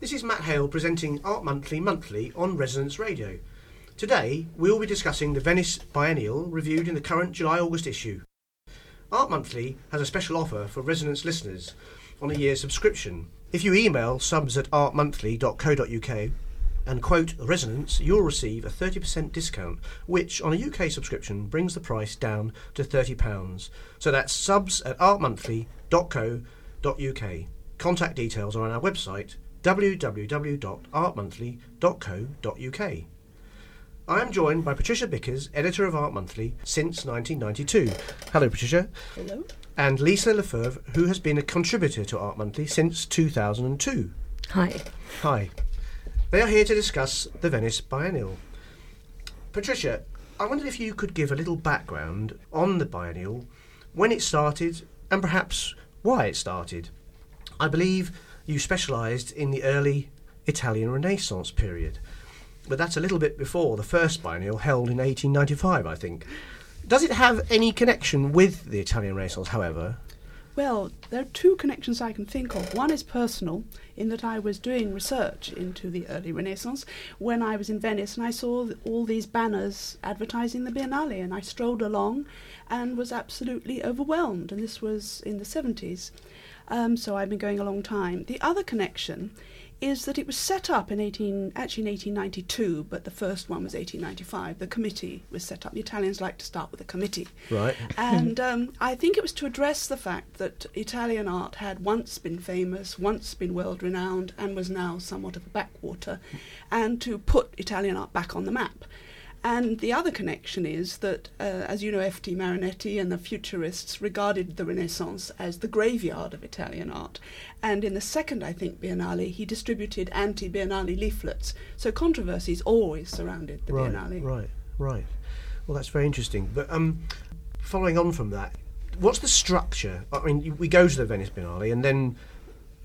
This is Matt Hale presenting Art Monthly Monthly on Resonance Radio. Today, we'll be discussing the Venice Biennial reviewed in the current July August issue. Art Monthly has a special offer for Resonance listeners on a year subscription. If you email subs at artmonthly.co.uk and quote Resonance, you'll receive a 30% discount, which on a UK subscription brings the price down to £30. So that's subs at artmonthly.co.uk. Contact details are on our website www.artmonthly.co.uk. I am joined by Patricia Bickers, editor of Art Monthly since 1992. Hello, Patricia. Hello. And Lisa Le Feuvre, who has been a contributor to Art Monthly since 2002. Hi. Hi. They are here to discuss the Venice Biennial. Patricia, I wondered if you could give a little background on the biennial, when it started, and perhaps why it started. I believe you specialised in the early Italian Renaissance period, but that's a little bit before the first biennial held in 1895, I think. Does it have any connection with the Italian Renaissance, however? Well, there are two connections I can think of. One is personal, in that I was doing research into the early Renaissance when I was in Venice and I saw all these banners advertising the Biennale, and I strolled along and was absolutely overwhelmed. And this was in the 70s. Um, so I've been going a long time. The other connection is that it was set up in 18, actually in 1892, but the first one was 1895. The committee was set up. The Italians like to start with a committee. Right. And um, I think it was to address the fact that Italian art had once been famous, once been world renowned, and was now somewhat of a backwater, and to put Italian art back on the map. And the other connection is that, uh, as you know, F.T. Marinetti and the Futurists regarded the Renaissance as the graveyard of Italian art. And in the second, I think, Biennale, he distributed anti Biennale leaflets. So controversies always surrounded the right, Biennale. Right, right. Well, that's very interesting. But um, following on from that, what's the structure? I mean, we go to the Venice Biennale and then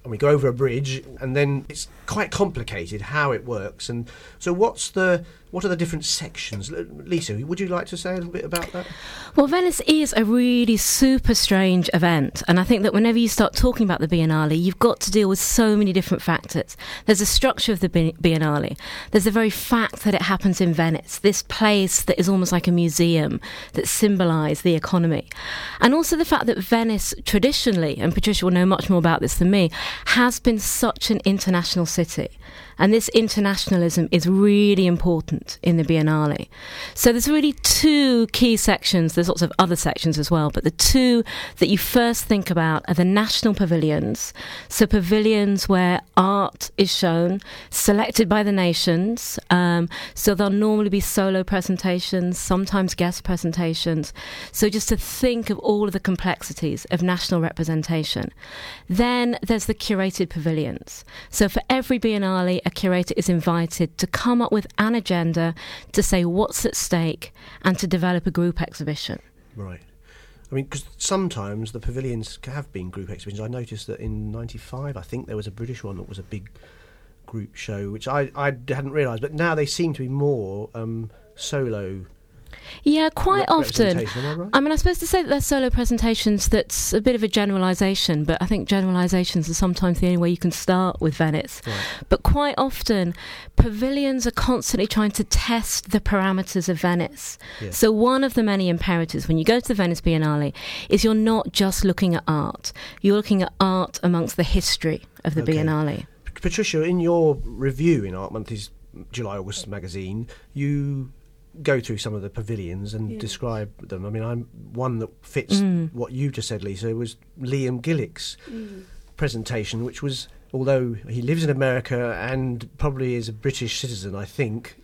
and we go over a bridge, and then it's quite complicated how it works. And so, what's the what are the different sections? Lisa, would you like to say a little bit about that? Well, Venice is a really super strange event, and I think that whenever you start talking about the Biennale, you've got to deal with so many different factors. There's the structure of the Biennale. There's the very fact that it happens in Venice, this place that is almost like a museum that symbolises the economy, and also the fact that Venice traditionally, and Patricia will know much more about this than me, has been such an international city. And this internationalism is really important in the Biennale. So there's really two key sections. There's lots of other sections as well, but the two that you first think about are the national pavilions. So pavilions where art is shown, selected by the nations. Um, so there'll normally be solo presentations, sometimes guest presentations. So just to think of all of the complexities of national representation. Then there's the curated pavilions. So for every Biennale, a curator is invited to come up with an agenda to say what's at stake and to develop a group exhibition. Right. I mean, because sometimes the pavilions have been group exhibitions. I noticed that in '95, I think there was a British one that was a big group show, which I, I hadn't realised. But now they seem to be more um, solo yeah, quite often. I, right? I, mean, I suppose to say that they're solo presentations, that's a bit of a generalisation, but I think generalisations are sometimes the only way you can start with Venice. Right. But quite often, pavilions are constantly trying to test the parameters of Venice. Yes. So, one of the many imperatives when you go to the Venice Biennale is you're not just looking at art, you're looking at art amongst the history of the okay. Biennale. Patricia, in your review in Art Monthly's July August magazine, you go through some of the pavilions and Yeah. describe them. I mean, I'm one that fits Mm. what you just said, Lisa. It was Liam Gillick's Mm. presentation, which was, although he lives in America and probably is a British citizen, I think,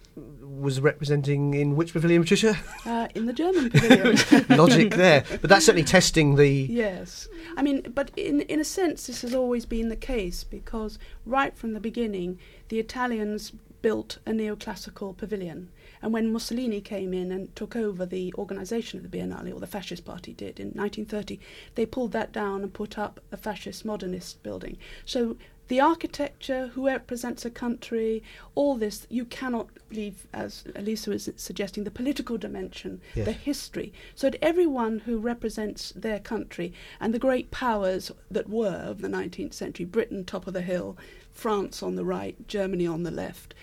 was representing in which pavilion, Patricia? Uh, in the German pavilion. Logic there, but that's certainly testing the. Yes. I mean, but in, in a sense, this has always been the case because right from the beginning, the Italians built a neoclassical pavilion. And when Mussolini came in and took over the organisation of the Biennale, or the Fascist Party did in 1930, they pulled that down and put up a fascist modernist building. So the architecture, who represents a country, all this, you cannot leave, as Elisa was suggesting, the political dimension, Yes. the history. So that everyone who represents their country and the great powers that were of the 19th century, Britain top of the hill, France on the right, Germany on the left,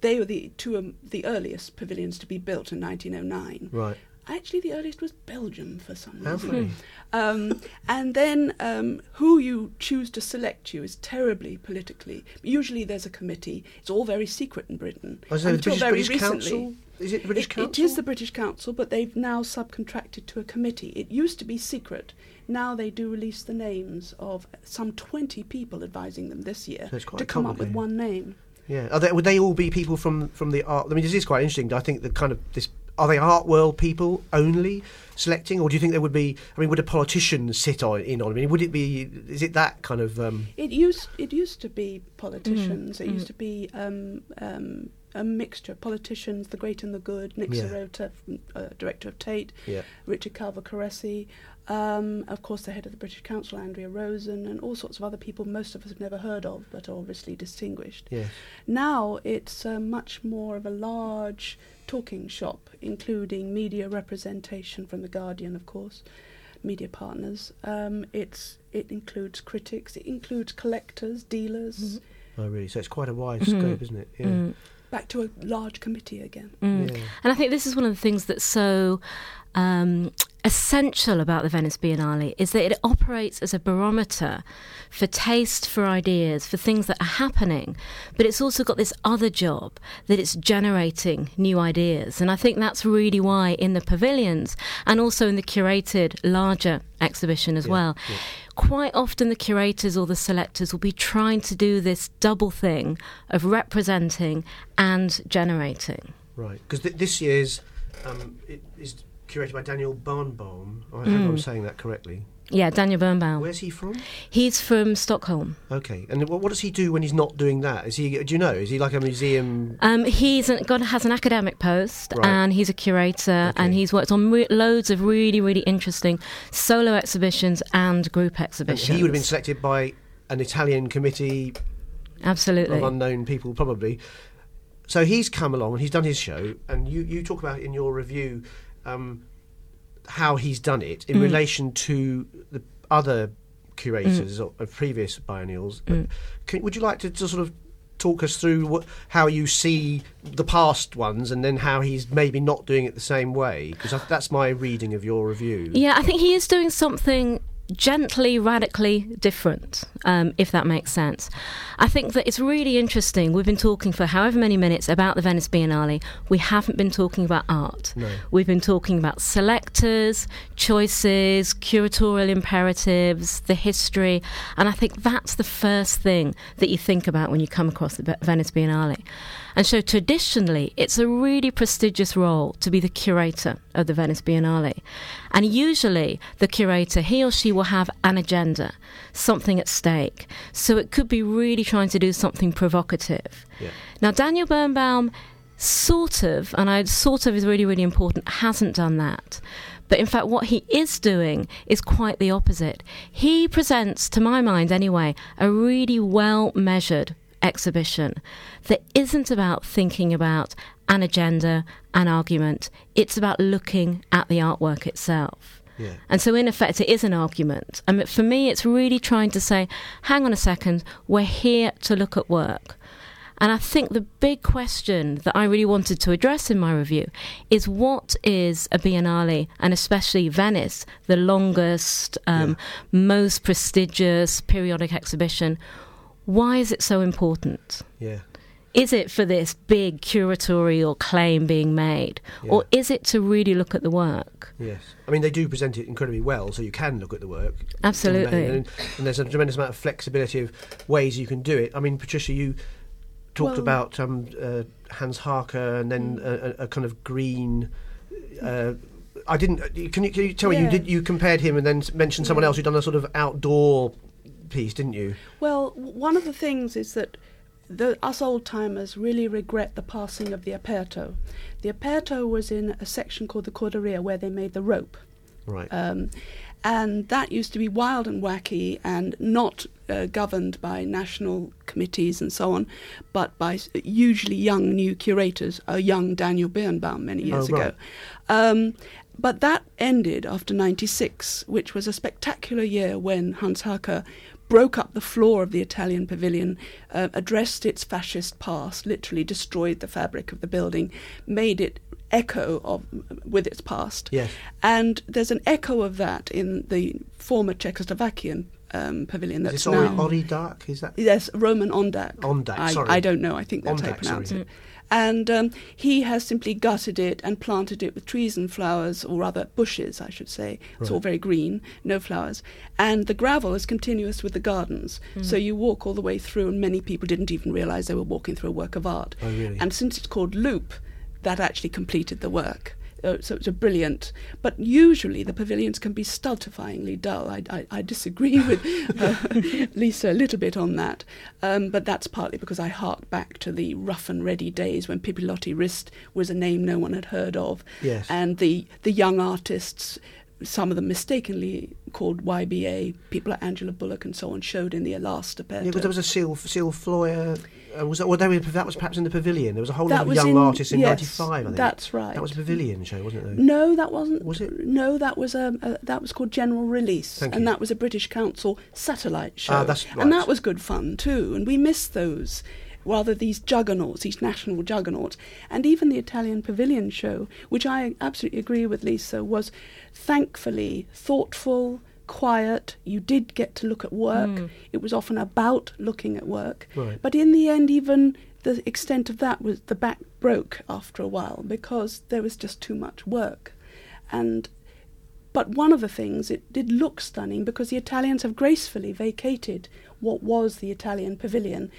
they were the two of the earliest pavilions to be built in 1909. Right. Actually, the earliest was Belgium for some reason. Um, and then um, who you choose to select you is terribly politically. Usually there's a committee. It's all very secret in Britain. Saying, the Until British, very British recently. Council? Is it the British It- Council? It is the British Council, but they've now subcontracted to a committee. It used to be secret. Now they do release the names of some 20 people advising them this year So to come up with one name. Yeah. Are they, would they all be people from from the art? I mean, this is quite interesting. I think the kind of this are they art world people only selecting, or do you think there would be? I mean, would a politician sit on in on? I mean, would it be? Is it that kind of? Um, It used it used to be politicians. It mm. used to be um, um, a mixture: politicians, the great and the good. Nick Yeah. Serota, uh, director of Tate, yeah. Richard Calvocoressi, um, of course, the head of the British Council, Andrea Rose, and all sorts of other people most of us have never heard of, but are obviously distinguished. Yeah. Now it's uh, much more of a large talking shop, including media representation from The Guardian, of course, media partners. Um, it's it includes critics, it includes collectors, dealers. Mhm. Oh, really? So it's quite a wide Mhm. scope, isn't it? Yeah. Mm, Back to a large committee again. mm. Yeah. And I think this is one of the things that's so um, essential about the Venice Biennale is that it operates as a barometer for taste, for ideas, for things that are happening. But it's also got this other job that it's generating new ideas. And I think that's really why in the pavilions and also in the curated larger exhibition as Yeah, well, yeah. quite often the curators or the selectors will be trying to do this double thing of representing and generating. Right. Because th- this year's um, it is curated by Daniel Barnbaum. I hope Mm. I'm saying that correctly. Yeah, Daniel Birnbaum. Where's he from? He's from Stockholm. Okay. And what, what does he do when he's not doing that? Is he? Do you know? Is he like a museum? Um, he's an, got has an academic post, Right. and he's a curator, and he's worked on re- loads of really, really interesting solo exhibitions and group and exhibitions. he would have been selected by an Italian committee absolutely. of unknown people, probably. So he's come along and he's done his show, and you, you talk about in your review um, how he's done it in Mm. relation to the other curators of, of previous biennials. Mm. Can, would you like to just sort of talk us through what, how you see the past ones, and then how he's maybe not doing it the same way? Because that's my reading of your review. Yeah, I think he is doing something gently, radically different, um, if that makes sense. I think that it's really interesting. We've been talking for however many minutes about the Venice Biennale. We haven't been talking about art. No. We've been talking about selectors, choices, curatorial imperatives, the history, and I think that's the first thing that you think about when you come across the Venice Biennale. And so traditionally, it's a really prestigious role to be the curator of the Venice Biennale. And usually, the curator, he or she will have an agenda, something at stake. So it could be really trying to do something provocative. Yeah. Now, Daniel Birnbaum sort of, and I sort of is really, really important, hasn't done that. But in fact, what he is doing is quite the opposite. He presents, to my mind anyway, a really well measured exhibition that isn't about thinking about an agenda, an argument. It's about looking at the artwork itself. Yeah. And so, in effect, it is an argument. Mean, for me, it's really trying to say, hang on a second, we're here to look at work. And I think the big question that I really wanted to address in my review is what is a biennale, and especially Venice, the longest, um, most prestigious periodic exhibition? Why is it so important? Yeah. Is it for this big curatorial claim being made, or is it to really look at the work? Yes, I mean they do present it incredibly well, so you can look at the work. Absolutely. and, and there's a tremendous amount of flexibility of ways you can do it. I mean, Patricia, you talked Well- about um, uh, Hans Haacke and then a, a, a kind of green. Uh, I didn't. uh, Can you, can you tell me you did you compared him and then mentioned someone Yeah. else who'd done a sort of outdoor piece, didn't you? Well, one of the things is that the, us old timers really regret the passing of the aperto. The aperto was in a section called the corderia where they made the rope. Right. Um, and that used to be wild and wacky and not uh, governed by national committees and so on, but by usually young new curators, a young Daniel Birnbaum many years Oh, right. ago. Um, but that ended after 96, which was a spectacular year when Hans Haacke broke up the floor of the Italian pavilion, uh, addressed its fascist past, literally destroyed the fabric of the building, made it echo of with its past. Yes. And there's an echo of that in the former Czechoslovakian um, pavilion Is that's Ori, now. Ori Dark? Is that? Yes, Roman Ondak. Ondak, I, sorry. I don't know. I think that's how you pronounce sorry. it. And um, he has simply gutted it and planted it with trees and flowers, or rather bushes, I should say. It's all very green, no flowers. And the gravel is continuous with the gardens. So you walk all the way through, and many people didn't even realize they were walking through a work of art. Oh, really? And since it's called Loop, that actually completed the work. Uh, so it's a brilliant, but usually the pavilions can be stultifyingly dull. I, I, I disagree with uh, Lisa a little bit on that, um, but that's partly because I hark back to the rough and ready days when Pipilotti Rist was a name no one had heard of, Yes. and the the young artists, some of them mistakenly called YBA, people like Angela Bulloch and so on, showed in the last Yeah, because there was a Ceal Ceal Floyer. Uh, was that? Well, that was perhaps in the pavilion. There was a whole lot of young in- artists in yes, '95. I think that's right. That was a pavilion show, wasn't it? Though? No, that wasn't. Was it? No, that was a, a that was called General Release, Thank and you. that was a British Council satellite show. Ah, that's right. And that was good fun too, and we missed those. Rather, these juggernauts, these national juggernauts, and even the Italian Pavilion show, which I absolutely agree with Lisa, was thankfully thoughtful, quiet. You did get to look at work. Hmm. It was often about looking at work. Right. But in the end, even the extent of that was the back broke after a while because there was just too much work. And but one of the things it did look stunning because the Italians have gracefully vacated what was the Italian pavilion,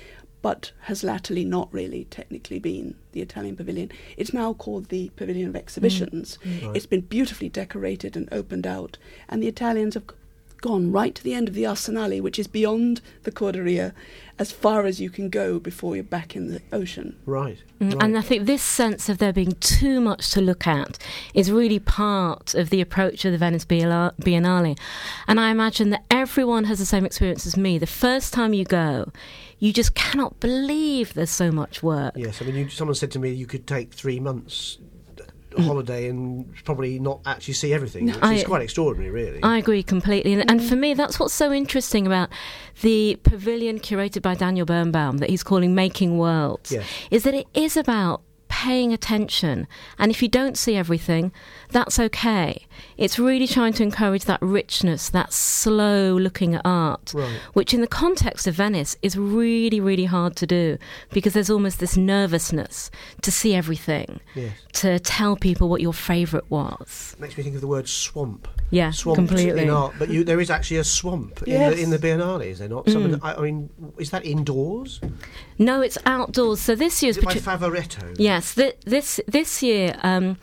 but has latterly not really technically been the Italian pavilion. It's now called the Pavilion of hmm. Exhibitions. Hmm. Right. It's been beautifully decorated and opened out, and the Italians have gone right to the end of the Arsenale, which is beyond the Corderia, as far as you can go before you're back in the ocean. Right. Mm, right. And I think this sense of there being too much to look at is really part of the approach of the Venice Biennale. And I imagine that everyone has the same experience as me. The first time you go, you just cannot believe there's so much work. Yes, I mean, you, someone said to me you could take three months. holiday and probably not actually see everything, which I- is quite extraordinary, really. I agree completely. And, and for me, that's what's so interesting about the pavilion curated by Daniel Birnbaum that he's calling Making Worlds, Yes. is that it is about paying attention. And if you don't see everything, that's okay. It's really trying to encourage that richness, that slow looking at art, Right. which in the context of Venice is really, really hard to do because there's almost this nervousness to see everything, yes. to tell people what your favourite was. Makes me think of the word swamp. Yeah, swamp completely. in art, but you, there is actually a swamp Yes. in, the, in the Biennale, is there not? Mm. Some I, I mean, is that indoors? No, it's outdoors. So this year's Is it by patri- Favaretto? yes, th- this this year. Um,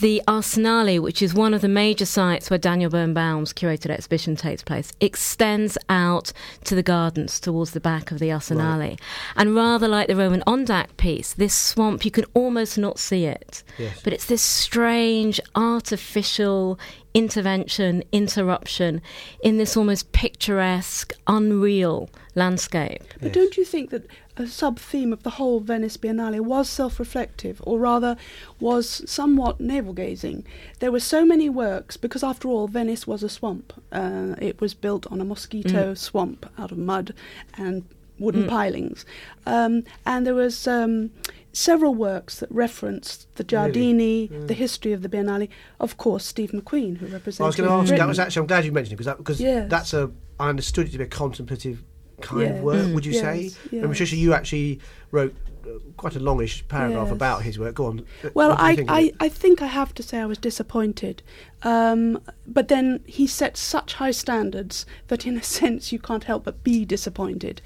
the Arsenale, which is one of the major sites where Daniel Birnbaum's curated exhibition takes place, extends out to the gardens towards the back of the Arsenale. And rather like the Roman Ondak piece, this swamp, you can almost not see it. Yes. But it's this strange, artificial intervention, interruption in this almost picturesque, unreal landscape. But Yes. don't you think that a sub theme of the whole Venice Biennale was self reflective, or rather was somewhat navel gazing? There were so many works, because after all, Venice was a swamp. Uh, it was built on a mosquito swamp out of mud and wooden Mm. pilings. Um, and there was. Um, Several works that referenced the Really? Giardini, Mm. the history of the Biennale. Of course, Steve McQueen, who represented. I was going to ask. That was actually. I'm glad you mentioned it because that, because Yes. that's a. I understood it to be a contemplative kind Yes. of work. Mm. Would you say? Yes, And yes. Patricia, you actually wrote uh, quite a longish paragraph Yes. about his work. Go on. Uh, Well, what do you I, think I. I think I have to say I was disappointed. Um, but then he set such high standards that, in a sense, you can't help but be disappointed.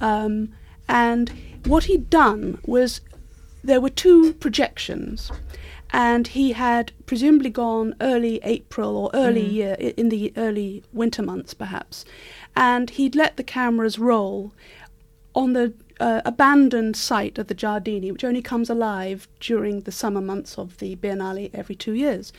Um, and what he'd done was there were two projections. And he had presumably gone early April or early Mm. year, in the early winter months perhaps. And he'd let the cameras roll on the uh, abandoned site of the Giardini, which only comes alive during the summer months of the Biennale every two years.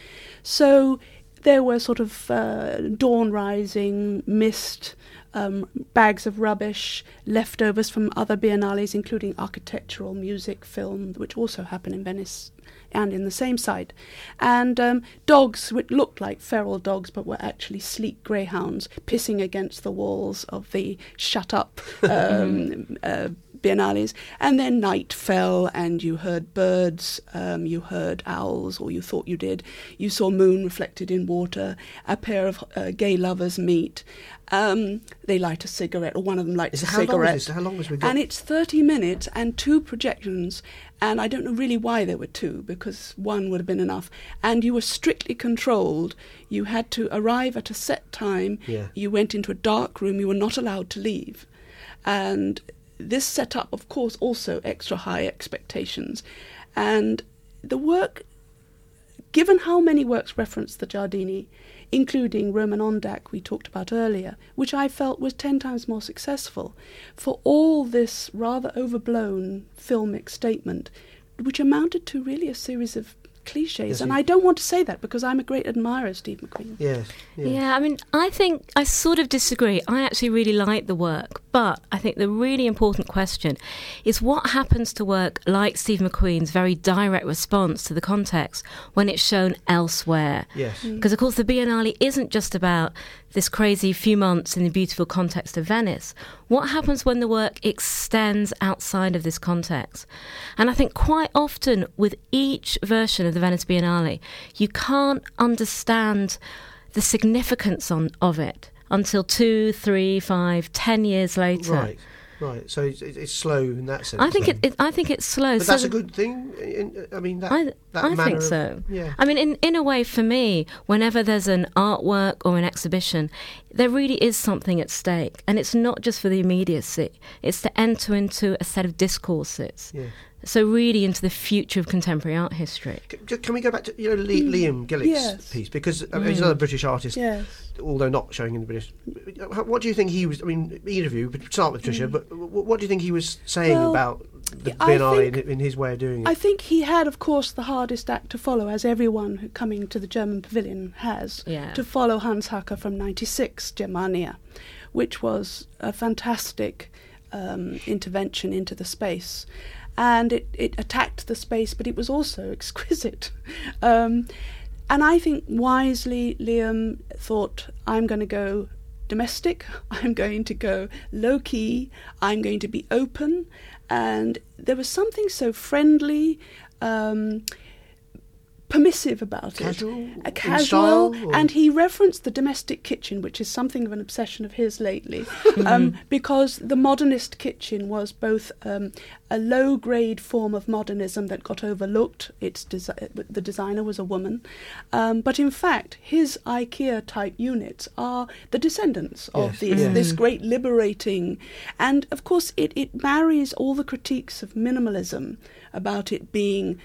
So there were sort of uh, dawn rising, mist, um, bags of rubbish, leftovers from other biennales, including architectural, music, film, which also happen in Venice and in the same site. And um, dogs, which looked like feral dogs but were actually sleek greyhounds, pissing against the walls of the shut up um, uh, biennales. And then night fell, and you heard birds, um, you heard owls, or you thought you did. You saw moon reflected in water. A pair of uh, gay lovers meet. Um, they light a cigarette, or one of them lights Is a long cigarette. How long has we got? And it's 30 minutes and two projections. And I don't know really why there were two, because one would have been enough. And you were strictly controlled. You had to arrive at a set time. Yeah. You went into a dark room. You were not allowed to leave. And this set up, of course, also extra high expectations. And the work, given how many works reference the Giardini, including Roman Ondak we talked about earlier, which I felt was ten times more successful, for all this rather overblown filmic statement, which amounted to really a series of cliches. Yes, and I don't want to say that because I'm a great admirer of Steve McQueen. yes. Yeah. Yeah. I mean, I think I sort of disagree. I actually really like the work, but I think the really important question is what happens to work like Steve McQueen's very direct response to the context when it's shown elsewhere. Yes. Mm. Because, of course, the Biennale isn't just about this crazy few months in the beautiful context of Venice. What happens when the work extends outside of this context? And I think quite often with each version of the Venice Biennale, you can't understand the significance on, of it until two, three, five, ten years later. Right. Right. So it's, it's slow in that sense. I think it, it. I think it's slow. But So that's a good thing. In, I mean, that. I, that I think of- so. Yeah. I mean, in, in a way, for me, whenever there's an artwork or an exhibition, there really is something at stake. And it's not just for the immediacy, it's to enter into a set of discourses. Yeah. So, really, into the future of contemporary art history. C- Can we go back to you know Lee, Liam Gillick's Yes. piece because I mean, he's another British artist, Yes. although not showing in the British. What do you think he was? I mean, either of you, but start with Tricia. But what do you think he was saying Mm. Well, about the I Biennale think- in, in his way of doing it? I think he had, of course, the hardest act to follow, as everyone coming to the German pavilion has, Yeah. to follow Hans Haacke from 96, Germania, which was a fantastic um, intervention into the space. And it, it attacked the space, but it was also exquisite. Um, and I think wisely, Liam thought, I'm going to go domestic, I'm going to go low key, I'm going to be open. And there was something so friendly, um, permissive about Casual? it. A casual. style, And he referenced the domestic kitchen, which is something of an obsession of his lately, um, because the modernist kitchen was both um, a low grade form of modernism that got overlooked. Its desi- the designer was a woman, um, but in fact, his IKEA type units are the descendants of Yes, these, yes. this great liberating, and of course, it, it marries all the critiques of minimalism about it being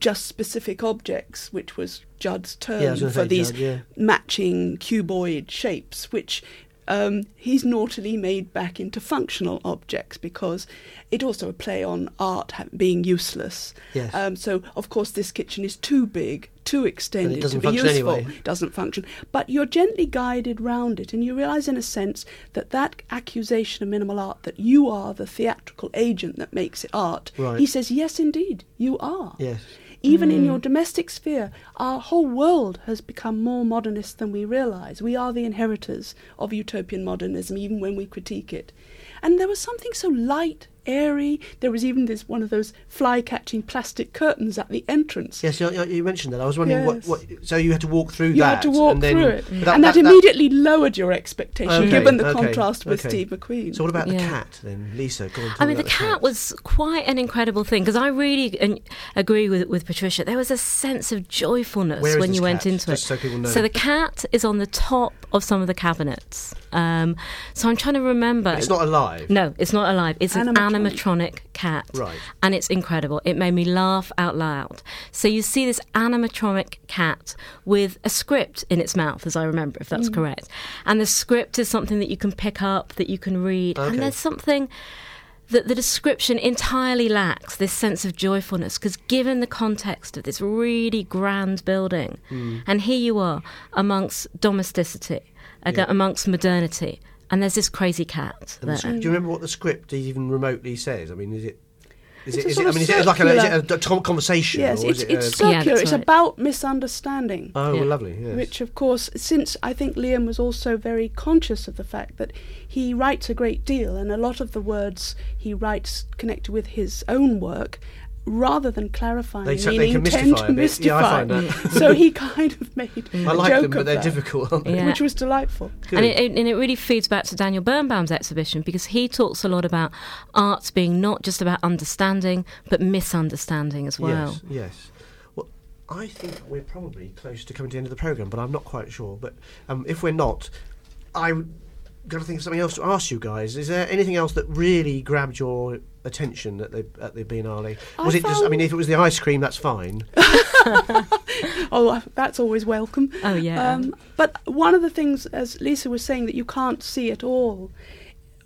just specific objects, which was Judd's term Yeah, was for these Judd, yeah. matching cuboid shapes, which um, he's naughtily made back into functional objects because it also a play on art ha- being useless. Yes. Um, so, of course, this kitchen is too big, too extended to be useful. anyway. Doesn't function. But you're gently guided round it, and you realise, in a sense, that that accusation of minimal art, that you are the theatrical agent that makes it art, Right. he says, yes, indeed, you are. yes. Even in your hmm. domestic sphere, our whole world has become more modernist than we realise. We are the inheritors of utopian modernism, even when we critique it. And there was something so light, airy. There was even this one of those fly-catching plastic curtains at the entrance. Yes, you, you mentioned that. I was wondering Yes. what, what. So you had to walk through You that. had to walk and then, through it, but and that, immediately lowered your expectation, Okay, given the okay, contrast with okay. Steve McQueen. So what about the Yeah. cat then, Lisa? Go on, I mean, me the about cat was quite an incredible thing because I really agree with, with Patricia. There was a sense of joyfulness Where is when this you went into Just it. so people know. the cat is on the top of some of the cabinets. Um, so I'm trying to remember. It's not alive. No, it's not alive. It's an Animatronic. animatronic cat. Right. And it's incredible. It made me laugh out loud. So you see this animatronic cat with a script in its mouth, as I remember, if that's correct. And the script is something that you can pick up, that you can read. Okay. And there's something that the description entirely lacks this sense of joyfulness because given the context of this really grand building Mm. and here you are amongst domesticity Yeah. amongst modernity and there's this crazy cat there. do you remember what the script even remotely says? I mean, is it? Is It's it? a Is sort it I mean, is it like a, is it a t- conversation? Yes, or it's, is it it's a, circular. Yeah, that's it's about misunderstanding. oh, Yeah. lovely. Yes. Which, of course, since I think Liam was also very conscious of the fact that he writes a great deal, and a lot of the words he writes connected with his own work, rather than clarifying They so- they meaning, can tend to a bit. Yeah, mystify. so he kind of made I a like joke them, but of they're that, difficult, aren't they? Yeah. which was delightful. Good. And it, it- and it really feeds back to Daniel Birnbaum's exhibition because he talks a lot about arts being not just about understanding, but misunderstanding as well. Yes, yes. Well, I think we're probably close to coming to the end of the programme, but I'm not quite sure. But um, if we're not, I'm going to think of something else to ask you guys. Is there anything else that really grabbed your attention at the at the Biennale? I Was it just? I mean, if it was the ice cream, that's fine. Oh, that's always welcome. Oh, yeah. Um, but one of the things, as Lisa was saying, that you can't see at all,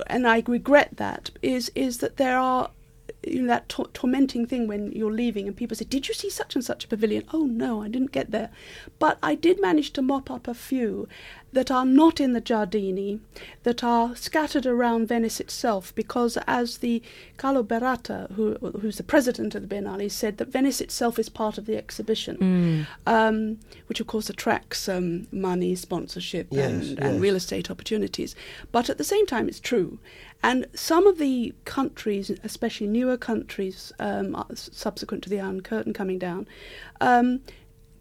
and I regret that, is is that there are you know, that tor- tormenting thing when you're leaving and people say, "Did you see such and such a pavilion?" Oh no, I didn't get there, but I did manage to mop up a few that are not in the Giardini, that are scattered around Venice itself, because as the Carlo Baratta, who, who's the president of the Biennale, said that Venice itself is part of the exhibition, um, which of course attracts um, money, sponsorship, Yes, and, yes. and real estate opportunities. But at the same time, it's true. And some of the countries, especially newer countries, um, uh, subsequent to the Iron Curtain coming down, um,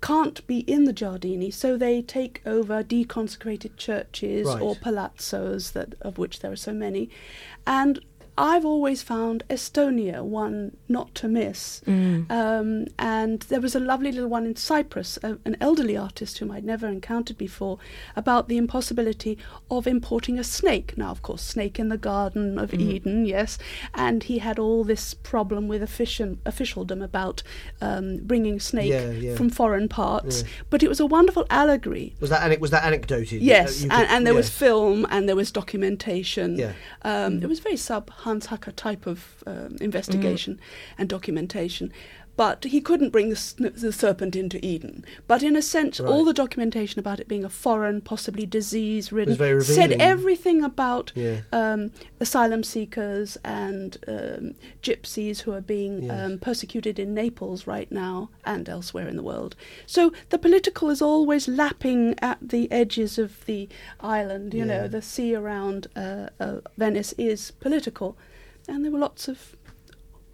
can't be in the Giardini, so they take over deconsecrated churches Right. or palazzos, that of which there are so many. And I've always found Estonia one not to miss. Mm. Um, and there was a lovely little one in Cyprus, a, an elderly artist whom I'd never encountered before, about the impossibility of importing a snake. Now, of course, snake in the Garden of Eden, yes. And he had all this problem with official, officialdom about um, bringing snake Yeah, yeah. from foreign parts. Yeah. But it was a wonderful allegory. Was that was that anecdoted? Yes, you and, and there was film and there was documentation. Yeah. Um, It was very sub Hans Haacke type of um, investigation and documentation. But he couldn't bring the, the serpent into Eden. But in a sense, all the documentation about it being a foreign, possibly disease-ridden, said everything about Yeah. um, asylum seekers and um, gypsies who are being Yes. um, persecuted in Naples right now and elsewhere in the world. So the political is always lapping at the edges of the island. You Yeah. know, the sea around uh, uh, Venice is political, and there were lots of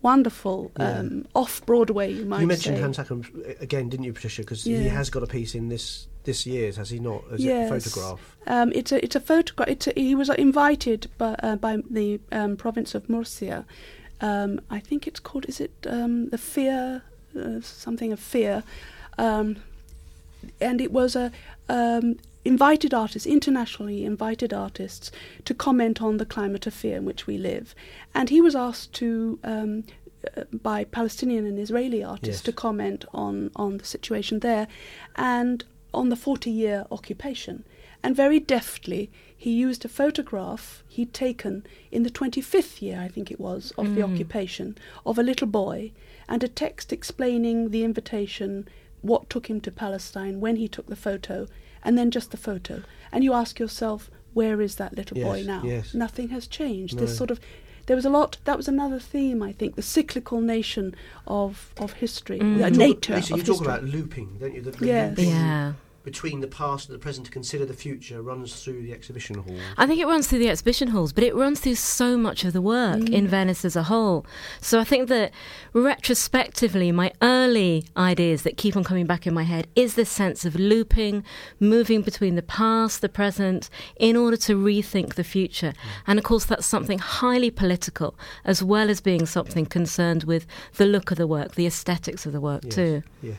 wonderful Yeah. um, off Broadway. You might You mentioned say. Hans Hackam again, didn't you, Patricia? Because he has got a piece in this this year's, has he not? As Yes. a photograph. Um, it's a it's a photograph. It's a, he was invited by uh, by the um, province of Murcia. Um, I think it's called. Is it um, the fear? Uh, something of fear. Um, and it was a um, invited artists, internationally invited artists, to comment on the climate of fear in which we live. And he was asked to. Um, uh, by Palestinian and Israeli artists Yes. to comment on, on the situation there and on the 40 year occupation. And very deftly, he used a photograph he'd taken in the 25th year, I think it was, of the Mm. occupation, of a little boy, and a text explaining the invitation, what took him to Palestine, when he took the photo, and then just the photo. And you ask yourself, where is that little boy now? yes. Nothing has changed. No. This sort of there was a lot. That was another theme, I think, the cyclical nation of of history, Mm. the talk- nature Lisa, of you talk history. about looping, don't you? The, the Yes. looping Yeah. Between the past and the present to consider the future runs through the exhibition hall. I think it runs through the exhibition halls, but it runs through so much of the work Mm. in Venice as a whole. So I think that retrospectively, my early ideas that keep on coming back in my head is this sense of looping, moving between the past, the present, in order to rethink the future. And of course, that's something highly political, as well as being something concerned with the look of the work, the aesthetics of the work, Yes, too. Yeah.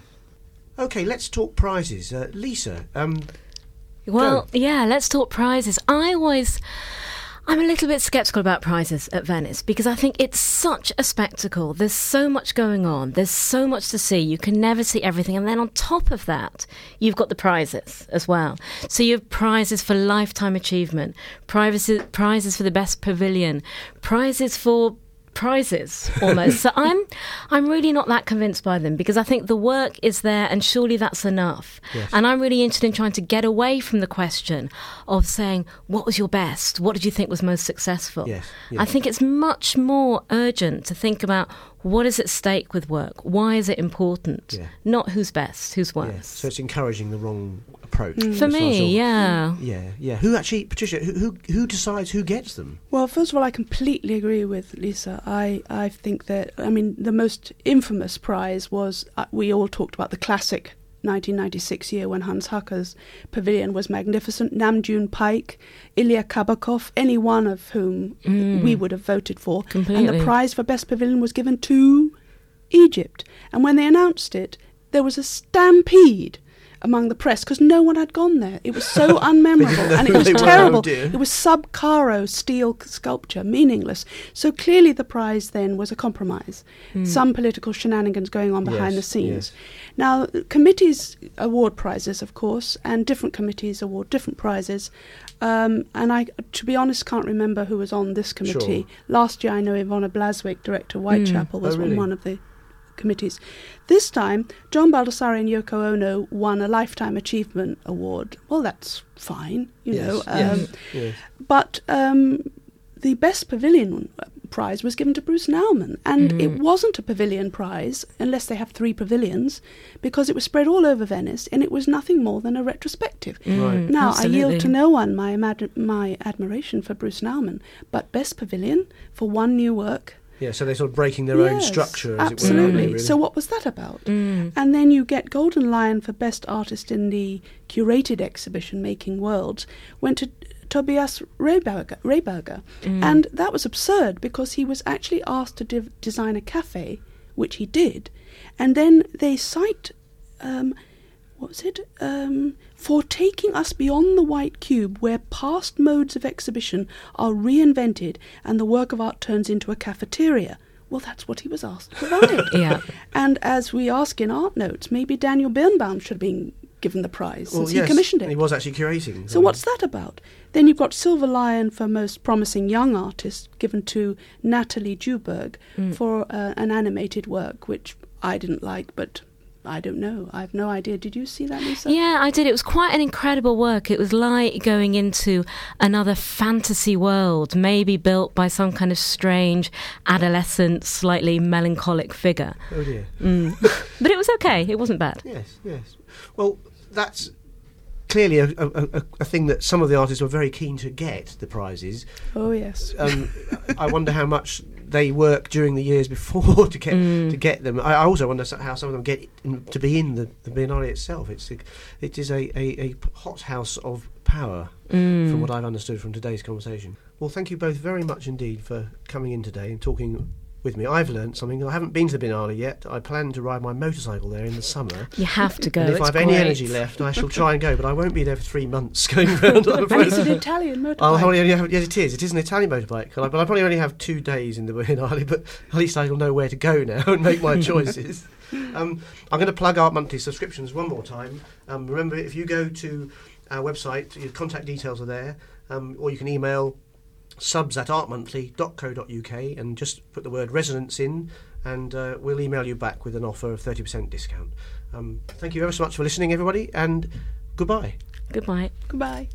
Okay, let's talk prizes. Uh, Lisa, um, Well, yeah, let's talk prizes. I always. I'm a little bit sceptical about prizes at Venice because I think it's such a spectacle. There's so much going on. There's so much to see. You can never see everything. And then on top of that, you've got the prizes as well. So you have prizes for lifetime achievement, prizes, prizes for the best pavilion, prizes for prizes almost. so I'm I'm really not that convinced by them because I think the work is there and surely that's enough. Yes. And I'm really interested in trying to get away from the question of saying what was your best, what did you think was most successful. Yes, I think it's much more urgent to think about what is at stake with work, why is it important, Yeah. not who's best, who's worst. Yes. So it's encouraging the wrong approach. For as far as me, you're- yeah. Yeah, yeah. Who actually, Patricia? Who, who who decides who gets them? Well, first of all, I completely agree with Lisa. I, I think that, I mean, the most infamous prize was, uh, we all talked about the classic 1996 year when Hans Haacke's pavilion was magnificent. Nam June Paik, Ilya Kabakov, any one of whom mm. we would have voted for. And the prize for best pavilion was given to Egypt. And when they announced it, there was a stampede among the press because no one had gone there. It was so unmemorable and it was were. terrible. Oh. It was sub caro steel sculpture, meaningless. So clearly, the prize then was a compromise. Some political shenanigans going on behind Yes, the scenes. yes. Now, committees award prizes, of course, and different committees award different prizes. Um, and I, to be honest, can't remember who was on this committee. Sure. Last year, I know Iwona Blazwick, director of Whitechapel, was Oh, really? on one of the committees. This time, John Baldessari and Yoko Ono won a Lifetime Achievement Award. Well, that's fine, you yes, know. yes, Um, yes. but um, the best pavilion prize was given to Bruce Nauman, and Mm. it wasn't a pavilion prize unless they have three pavilions, because it was spread all over Venice, and it was nothing more than a retrospective. Right. Now I yield to no one my imad- my admiration for Bruce Nauman, but best pavilion for one new work. Yeah, so they're sort of breaking their own Yes, structure, as absolutely. it were. aren't really? So what was that about? Mm. And then you get Golden Lion for Best Artist in the curated exhibition Making Worlds went to Tobias Rehberger, Rehberger. Mm. and that was absurd because he was actually asked to div- design a cafe, which he did, and then they cite, um, what was it, um, for taking us beyond the white cube, where past modes of exhibition are reinvented and the work of art turns into a cafeteria. Well, that's what he was asked to provide. Yeah. And as we ask in art notes, maybe Daniel Birnbaum should have been given the prize well, since yes, he commissioned it. He was actually curating. So what's that about? Then you've got Silver Lion for most promising young artist, given to Nathalie Djurberg Mm. for uh, an animated work, which I didn't like, but I don't know. I have no idea. Did you see that, Lisa? Yeah, I did. It was quite an incredible work. It was like going into another fantasy world, maybe built by some kind of strange, adolescent, slightly melancholic figure. Oh dear. Mm. but it was okay. It wasn't bad. Yes, yes. Well, that's clearly a, a, a, a thing that some of the artists were very keen to get the prizes. Oh yes. Um, I wonder how much they work during the years before to get Mm. to get them. I, I also wonder how some of them get in, to be in the, the Biennale itself. It's a, it is a, a, a hothouse of power, Mm. from what I've understood from today's conversation. Well, thank you both very much indeed for coming in today and talking with me. I've learnt something. I haven't been to the Biennale yet. I plan to ride my motorcycle there in the summer. You have to go. And if it's I've any energy left, I shall try and go. But I won't be there for three months going round. I'm and it's an Italian motorbike. I'll only have, yes, it is. It is an Italian motorbike, but I probably only have two days in the Biennale. But at least I'll know where to go now and make my choices. Um, I'm going to plug our Monthly subscriptions one more time. Um, remember, if you go to our website, your contact details are there, um, or you can email subs at artmonthly.co.uk and just put the word resonance in, and uh, we'll email you back with an offer of 30% discount. Um, thank you ever so much for listening, everybody, and goodbye. Goodbye. Goodbye.